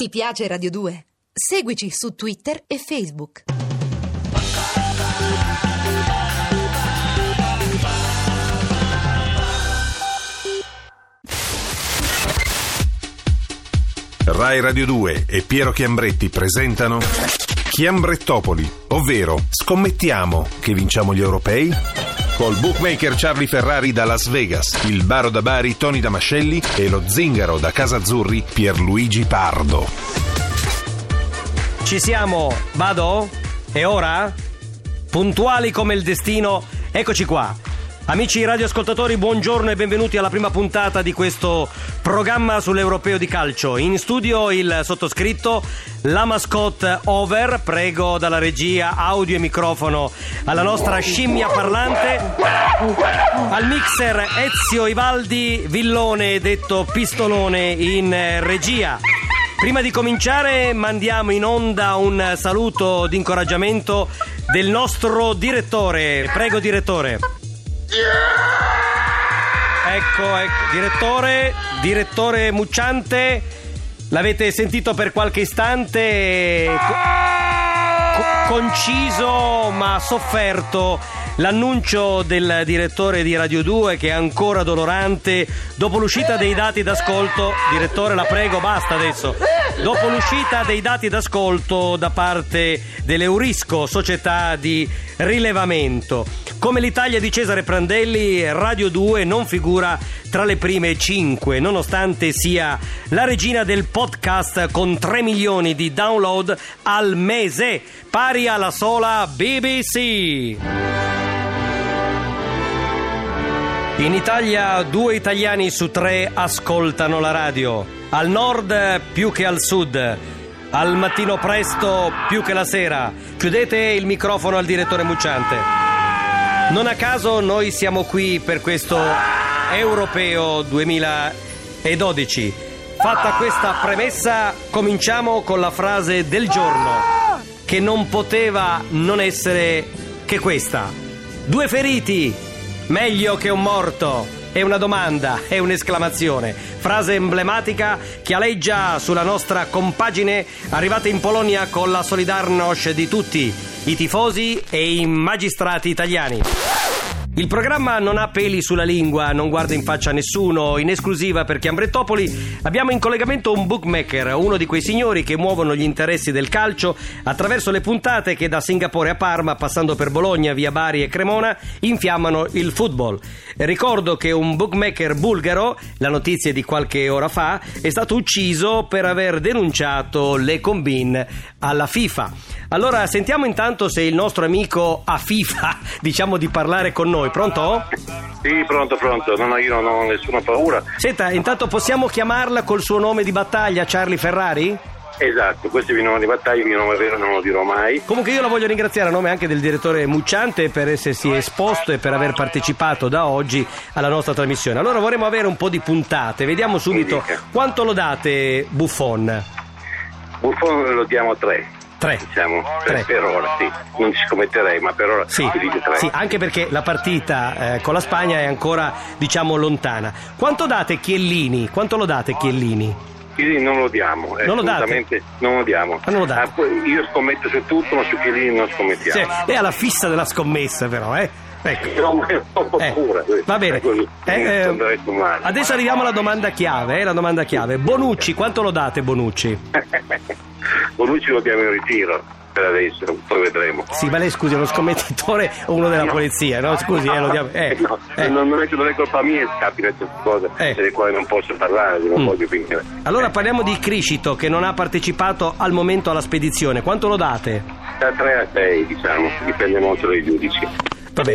Ti piace Radio 2? Seguici su Twitter e Facebook. Rai Radio 2 e Piero Chiambretti presentano Chiambrettopoli, ovvero scommettiamo che vinciamo gli europei? Col bookmaker Charlie Ferrari da Las Vegas, il baro da Bari Tony Damascelli e lo zingaro da Casa Azzurri Pierluigi Pardo. Ci siamo, vado? E ora? Puntuali come il destino, eccoci qua. Amici radioascoltatori, buongiorno e benvenuti alla prima puntata di questo programma sull'europeo di calcio. In studio il sottoscritto, la mascotte over, prego dalla regia audio e microfono alla nostra scimmia parlante, al mixer Ezio Ivaldi Villone, detto Pistolone in regia. Prima di cominciare mandiamo in onda un saluto di incoraggiamento del nostro direttore. Prego direttore. Ecco, ecco, direttore, direttore Mucciante, l'avete sentito per qualche istante, co- co- conciso ma sofferto l'annuncio del direttore di Radio 2 che è ancora dolorante dopo l'uscita dei dati d'ascolto. Direttore, la prego, basta adesso. Dopo l'uscita dei dati d'ascolto da parte dell'Eurisco, società di rilevamento. Come l'Italia di Cesare Prandelli, Radio 2 non figura tra le prime 5, nonostante sia la regina del podcast con 3 milioni di download al mese, pari alla sola BBC. In Italia due italiani su tre ascoltano la radio, al nord più che al sud, al mattino presto più che la sera. Chiudete il microfono al direttore Mucciante. Non a caso noi siamo qui per questo europeo 2012. Fatta questa premessa, cominciamo con la frase del giorno, che non poteva non essere che questa. Due feriti, meglio che un morto. È una domanda, è un'esclamazione. Frase emblematica che aleggia sulla nostra compagine arrivata in Polonia con la Solidarność di tutti, i tifosi e i magistrati italiani. Il programma non ha peli sulla lingua, non guarda in faccia a nessuno. In esclusiva per Chiambrettopoli abbiamo in collegamento un bookmaker, uno di quei signori che muovono gli interessi del calcio attraverso le puntate che da Singapore a Parma, passando per Bologna, via Bari e Cremona, infiammano il football. Ricordo che un bookmaker bulgaro, la notizia di qualche ora fa, è stato ucciso per aver denunciato le combine alla FIFA. Allora sentiamo intanto se il nostro amico a FIFA diciamo di parlare con noi. Pronto? Sì, pronto, pronto. No, no, io non ho nessuna paura. Senta, intanto possiamo chiamarla col suo nome di battaglia, Charlie Ferrari? Esatto, questo è il mio nome di battaglia, il mio nome vero non lo dirò mai. Comunque io la voglio ringraziare a nome anche del direttore Mucciante per essersi esposto e per aver partecipato da oggi alla nostra trasmissione. Allora vorremmo avere un po' di puntate, vediamo subito quanto lo date Buffon. Buffon lo diamo tre. Tre. Diciamo, Tre. per ora, sì. Non ci scommetterei, ma per ora Sì, si dice tre. sì, anche perché la partita eh, con la Spagna è ancora, diciamo, lontana. Quanto date Chiellini? Quanto lo date Chiellini? Chiellini non lo diamo, eh, Non lo date? assolutamente non lo diamo. Ah, non lo date? Ah, io scommetto su tutto, ma su Chiellini non scommettiamo. Cioè, è alla fissa della scommessa, però, eh? Ecco. Eh, paura. va bene. Eh, eh, male. adesso arriviamo alla domanda chiave, eh, la domanda chiave. Bonucci, quanto lo date Bonucci? Bonucci lo diamo in ritiro per adesso, poi vedremo. Sì, ma lei scusi, è uno scommettitore o uno della No. polizia, no? Scusi, eh, lo diamo... Eh, No, eh. non, non è, non è colpa mia che capita queste cose Eh. delle quali non posso parlare, non Mm. voglio finire. Allora parliamo di Criscito che non ha partecipato al momento alla spedizione. Quanto lo date? Da 3 a 6, diciamo, dipende molto dai giudici. Vabbè.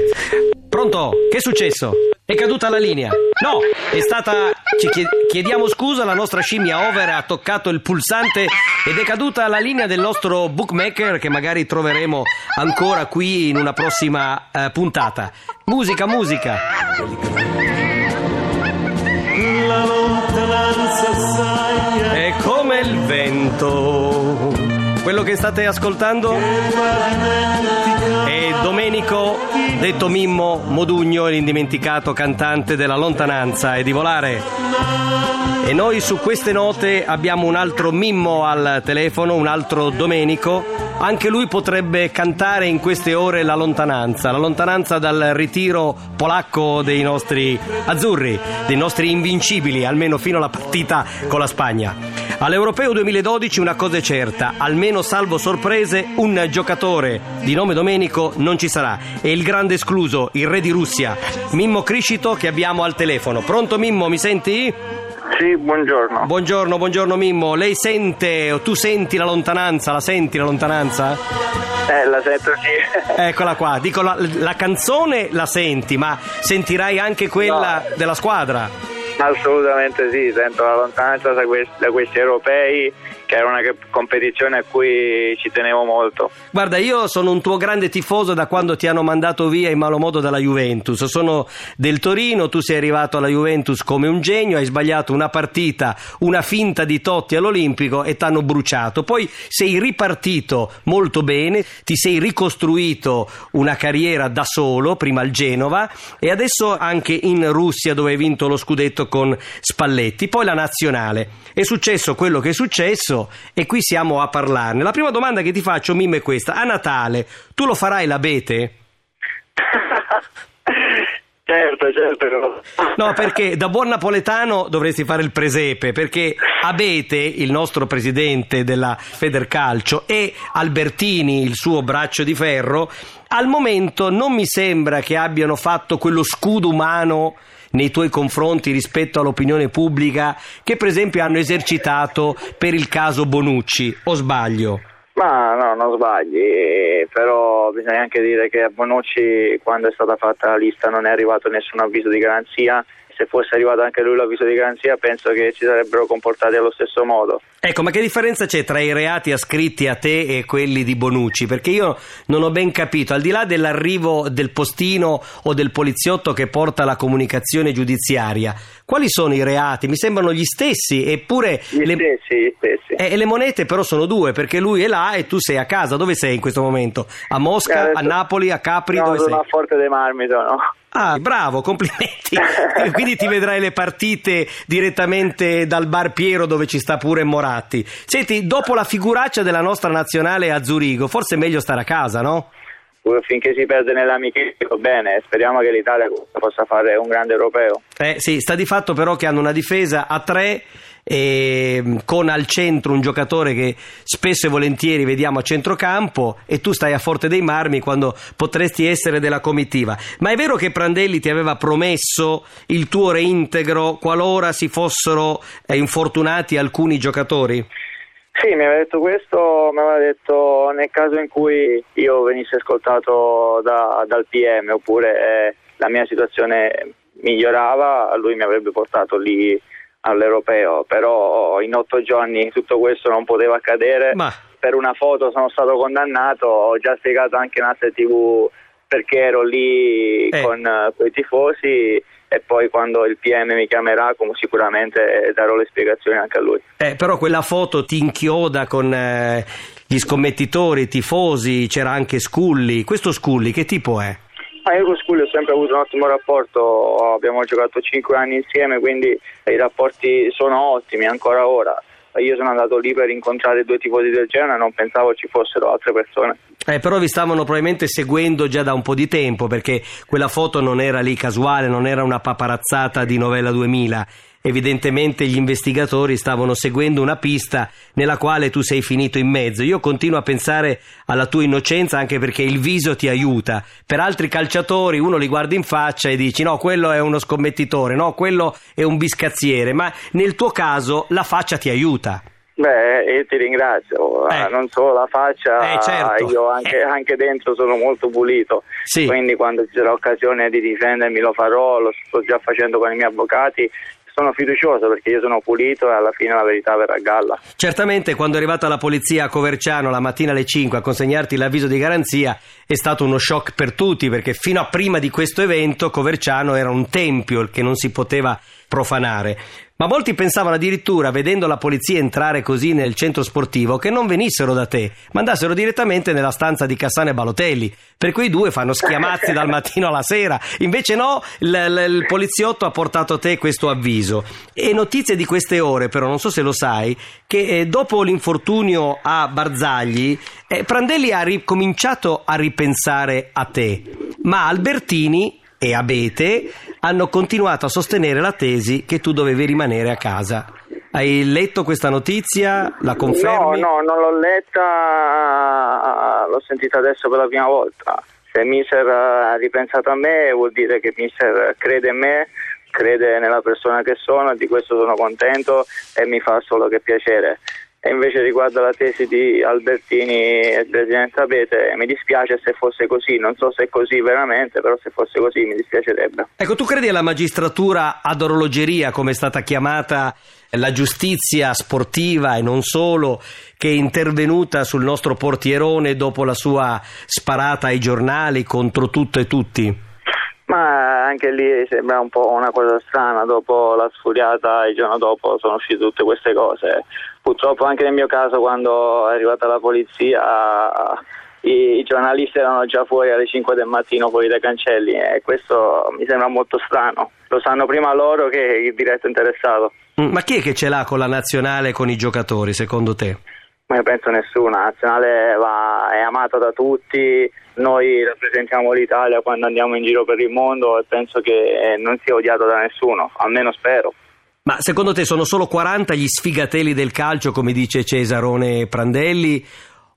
Pronto? Che è successo? È caduta la linea? No, è stata. Ci chie- chiediamo scusa, la nostra scimmia over ha toccato il pulsante ed è caduta la linea del nostro bookmaker che magari troveremo ancora qui in una prossima eh, puntata. Musica, musica. È come il vento quello che state ascoltando è Domenico, detto Mimmo Modugno, l'indimenticato cantante della lontananza e di volare. E noi su queste note abbiamo un altro Mimmo al telefono, un altro Domenico. Anche lui potrebbe cantare in queste ore la lontananza, la lontananza dal ritiro polacco dei nostri azzurri, dei nostri invincibili, almeno fino alla partita con la Spagna. All'Europeo 2012 una cosa è certa, almeno salvo sorprese, un giocatore di nome Domenico non ci sarà. È il grande escluso, il re di Russia, Mimmo Criscito che abbiamo al telefono. Pronto Mimmo, mi senti? Sì, buongiorno. Buongiorno, buongiorno Mimmo. Lei sente o tu senti la lontananza? La senti la lontananza? Eh, la sento sì. Eccola qua, dico la, la canzone la senti, ma sentirai anche quella No. della squadra? Assolutamente sì, sento la lontananza da, questi, da questi europei, che era una competizione a cui ci tenevo molto. Guarda, io sono un tuo grande tifoso da quando ti hanno mandato via in malo modo dalla Juventus. Sono del Torino, tu sei arrivato alla Juventus come un genio, hai sbagliato una partita, una finta di Totti all'Olimpico e t'hanno bruciato. Poi sei ripartito molto bene, ti sei ricostruito una carriera da solo, prima al Genova e adesso anche in Russia dove hai vinto lo scudetto con Spalletti, poi la nazionale. È successo quello che è successo e qui siamo a parlarne. La prima domanda che ti faccio, Mimmo, è questa. A Natale tu lo farai l'abete? certo, certo. No, perché da buon napoletano dovresti fare il presepe, perché Abete, il nostro presidente della Federcalcio, e Albertini, il suo braccio di ferro, al momento non mi sembra che abbiano fatto quello scudo umano nei tuoi confronti rispetto all'opinione pubblica che per esempio hanno esercitato per il caso Bonucci, o sbaglio? Ma no, non sbagli, eh, però bisogna anche dire che a Bonucci quando è stata fatta la lista non è arrivato nessun avviso di garanzia. Se fosse arrivato anche lui l'avviso di garanzia penso che si sarebbero comportati allo stesso modo. Ecco, ma che differenza c'è tra i reati ascritti a te e quelli di Bonucci? Perché io non ho ben capito, al di là dell'arrivo del postino o del poliziotto che porta la comunicazione giudiziaria, quali sono i reati? Mi sembrano gli stessi, eppure Gli le, stessi, gli stessi. eh, le monete però sono due, perché lui è là e tu sei a casa. Dove sei in questo momento? A Mosca, Eh, a adesso- Napoli, a Capri? no, dove sei? sono a Forte dei Marmito, no? Ah, bravo, complimenti. Quindi ti vedrai le partite direttamente dal bar Piero dove ci sta pure Moratti. Senti, dopo la figuraccia della nostra nazionale a Zurigo, forse è meglio stare a casa, no? Finché si perde nell'amichevole, bene, speriamo che l'Italia possa fare un grande europeo. Eh sì, sta di fatto però che hanno una difesa a tre e con al centro un giocatore che spesso e volentieri vediamo a centrocampo e tu stai a Forte dei Marmi quando potresti essere della comitiva. Ma è vero che Prandelli ti aveva promesso il tuo reintegro qualora si fossero eh, infortunati alcuni giocatori? Sì, mi aveva detto questo, mi aveva detto nel caso in cui io venissi ascoltato da- dal PM oppure eh, la mia situazione migliorava, lui mi avrebbe portato lì all'europeo, però in otto giorni tutto questo non poteva accadere. Ma Per una foto sono stato condannato, ho già spiegato anche in altre tv perché ero lì Eh. con eh, quei tifosi e poi quando il PM mi chiamerà sicuramente darò le spiegazioni anche a lui. Eh, però quella foto ti inchioda con eh, gli scommettitori, i tifosi, c'era anche Scully. Questo Scully che tipo è? Ma io con Scully ho sempre avuto un ottimo rapporto, abbiamo giocato 5 anni insieme, quindi i rapporti sono ottimi ancora ora. Io sono andato lì per incontrare due tifosi del genere, non pensavo ci fossero altre persone. Eh, però vi stavano probabilmente seguendo già da un po' di tempo perché quella foto non era lì casuale, non era una paparazzata di Novella 2000. Evidentemente gli investigatori stavano seguendo una pista nella quale tu sei finito in mezzo. Io continuo a pensare alla tua innocenza anche perché il viso ti aiuta. Per altri calciatori uno li guarda in faccia e dici no, quello è uno scommettitore, no, quello è un biscazziere, ma nel tuo caso la faccia ti aiuta. Beh, io ti ringrazio, Eh. Ah, non solo la faccia, Eh, certo. io anche, Eh. anche dentro sono molto pulito, Sì. quindi quando ci sarà occasione di difendermi lo farò, lo sto già facendo con i miei avvocati, sono fiducioso perché io sono pulito e alla fine la verità verrà a galla. Certamente quando è arrivata la polizia a Coverciano la mattina alle 5 a consegnarti l'avviso di garanzia è stato uno shock per tutti perché fino a prima di questo evento Coverciano era un tempio che non si poteva profanare. Ma molti pensavano addirittura, vedendo la polizia entrare così nel centro sportivo, che non venissero da te, ma andassero direttamente nella stanza di Cassano e Balotelli. Per cui i due fanno schiamazzi dal mattino alla sera. Invece no, il, il, il poliziotto ha portato a te questo avviso. E notizie di queste ore, però, non so se lo sai, che eh, dopo l'infortunio a Barzagli, eh, Prandelli ha ricominciato a ripensare a te, ma Albertini e Abete hanno continuato a sostenere la tesi che tu dovevi rimanere a casa. Hai letto questa notizia? La confermi? No, no, non l'ho letta, l'ho sentita adesso per la prima volta. Se Miser ha ripensato a me vuol dire che Miser crede in me, crede nella persona che sono, di questo sono contento e mi fa solo che piacere. E invece riguardo la tesi di Albertini e Presidente Abete, mi dispiace se fosse così, non so se è così veramente, però se fosse così mi dispiacerebbe. Ecco, tu credi alla magistratura ad orologeria, come è stata chiamata la giustizia sportiva e non solo, che è intervenuta sul nostro portierone dopo la sua sparata ai giornali contro tutto e tutti? Ma anche lì sembra un po' una cosa strana, dopo la sfuriata il giorno dopo sono uscite tutte queste cose. Purtroppo anche nel mio caso quando è arrivata la polizia i, i giornalisti erano già fuori alle 5 del mattino fuori dai cancelli e questo mi sembra molto strano. Lo sanno prima loro che il diretto interessato. Mm, ma chi è che ce l'ha con la nazionale e con i giocatori secondo te? Ma io penso nessuno, la nazionale va, è amata da tutti, noi rappresentiamo l'Italia quando andiamo in giro per il mondo e penso che non sia odiato da nessuno, almeno spero. Ma secondo te sono solo 40 gli sfigatelli del calcio, come dice Cesarone Prandelli,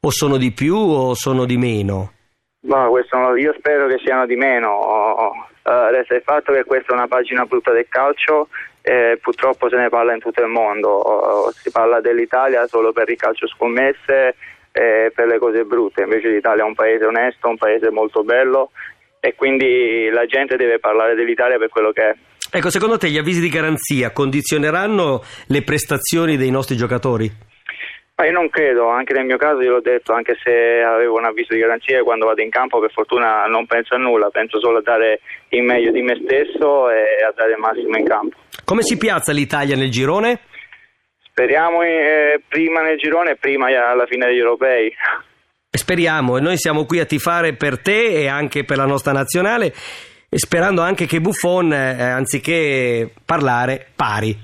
o sono di più o sono di meno? No, questo, io spero che siano di meno. Resta il fatto che questa è una pagina brutta del calcio e purtroppo se ne parla in tutto il mondo. Uh, si parla dell'Italia solo per il calcio scommesse e per le cose brutte, invece l'Italia è un paese onesto, un paese molto bello e quindi la gente deve parlare dell'Italia per quello che è. Ecco, secondo te gli avvisi di garanzia condizioneranno le prestazioni dei nostri giocatori? Ma io non credo, anche nel mio caso io l'ho detto, anche se avevo un avviso di garanzia quando vado in campo per fortuna non penso a nulla, penso solo a dare il meglio di me stesso e a dare il massimo in campo. Come si piazza l'Italia nel girone? Speriamo eh, prima nel girone e prima alla fine degli europei. Speriamo, e noi siamo qui a tifare per te e anche per la nostra nazionale sperando anche che Buffon, eh, anziché parlare, pari.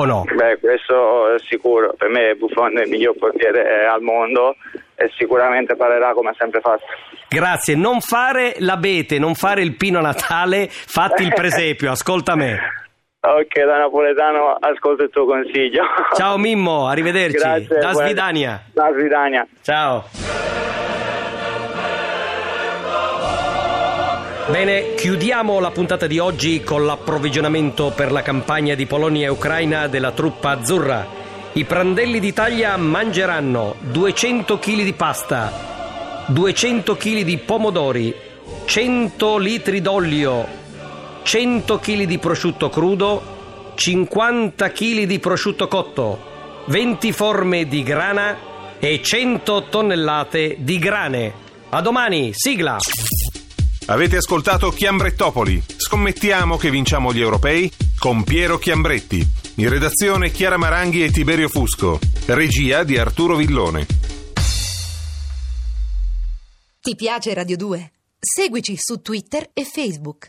O no? Beh, questo è sicuro. Per me Buffon è il miglior portiere al mondo e sicuramente parlerà come ha sempre fatto. Grazie. Non fare l'abete, non fare il pino natale, fatti il presepio, ascolta me. Ok, da napoletano ascolto il tuo consiglio. Ciao Mimmo, arrivederci. Grazie. Da Svidania. Da Svidania. Ciao. Bene, chiudiamo la puntata di oggi con l'approvvigionamento per la campagna di Polonia e Ucraina della truppa azzurra. I prandelli d'Italia mangeranno 200 kg di pasta, 200 kg di pomodori, 100 litri d'olio, 100 kg di prosciutto crudo, 50 kg di prosciutto cotto, 20 forme di grana e 100 tonnellate di grane. A domani, sigla! Avete ascoltato Chiambrettopoli. Scommettiamo che vinciamo gli europei con Piero Chiambretti. In redazione Chiara Maranghi e Tiberio Fusco. Regia di Arturo Villone. Ti piace Radio 2? Seguici su Twitter e Facebook.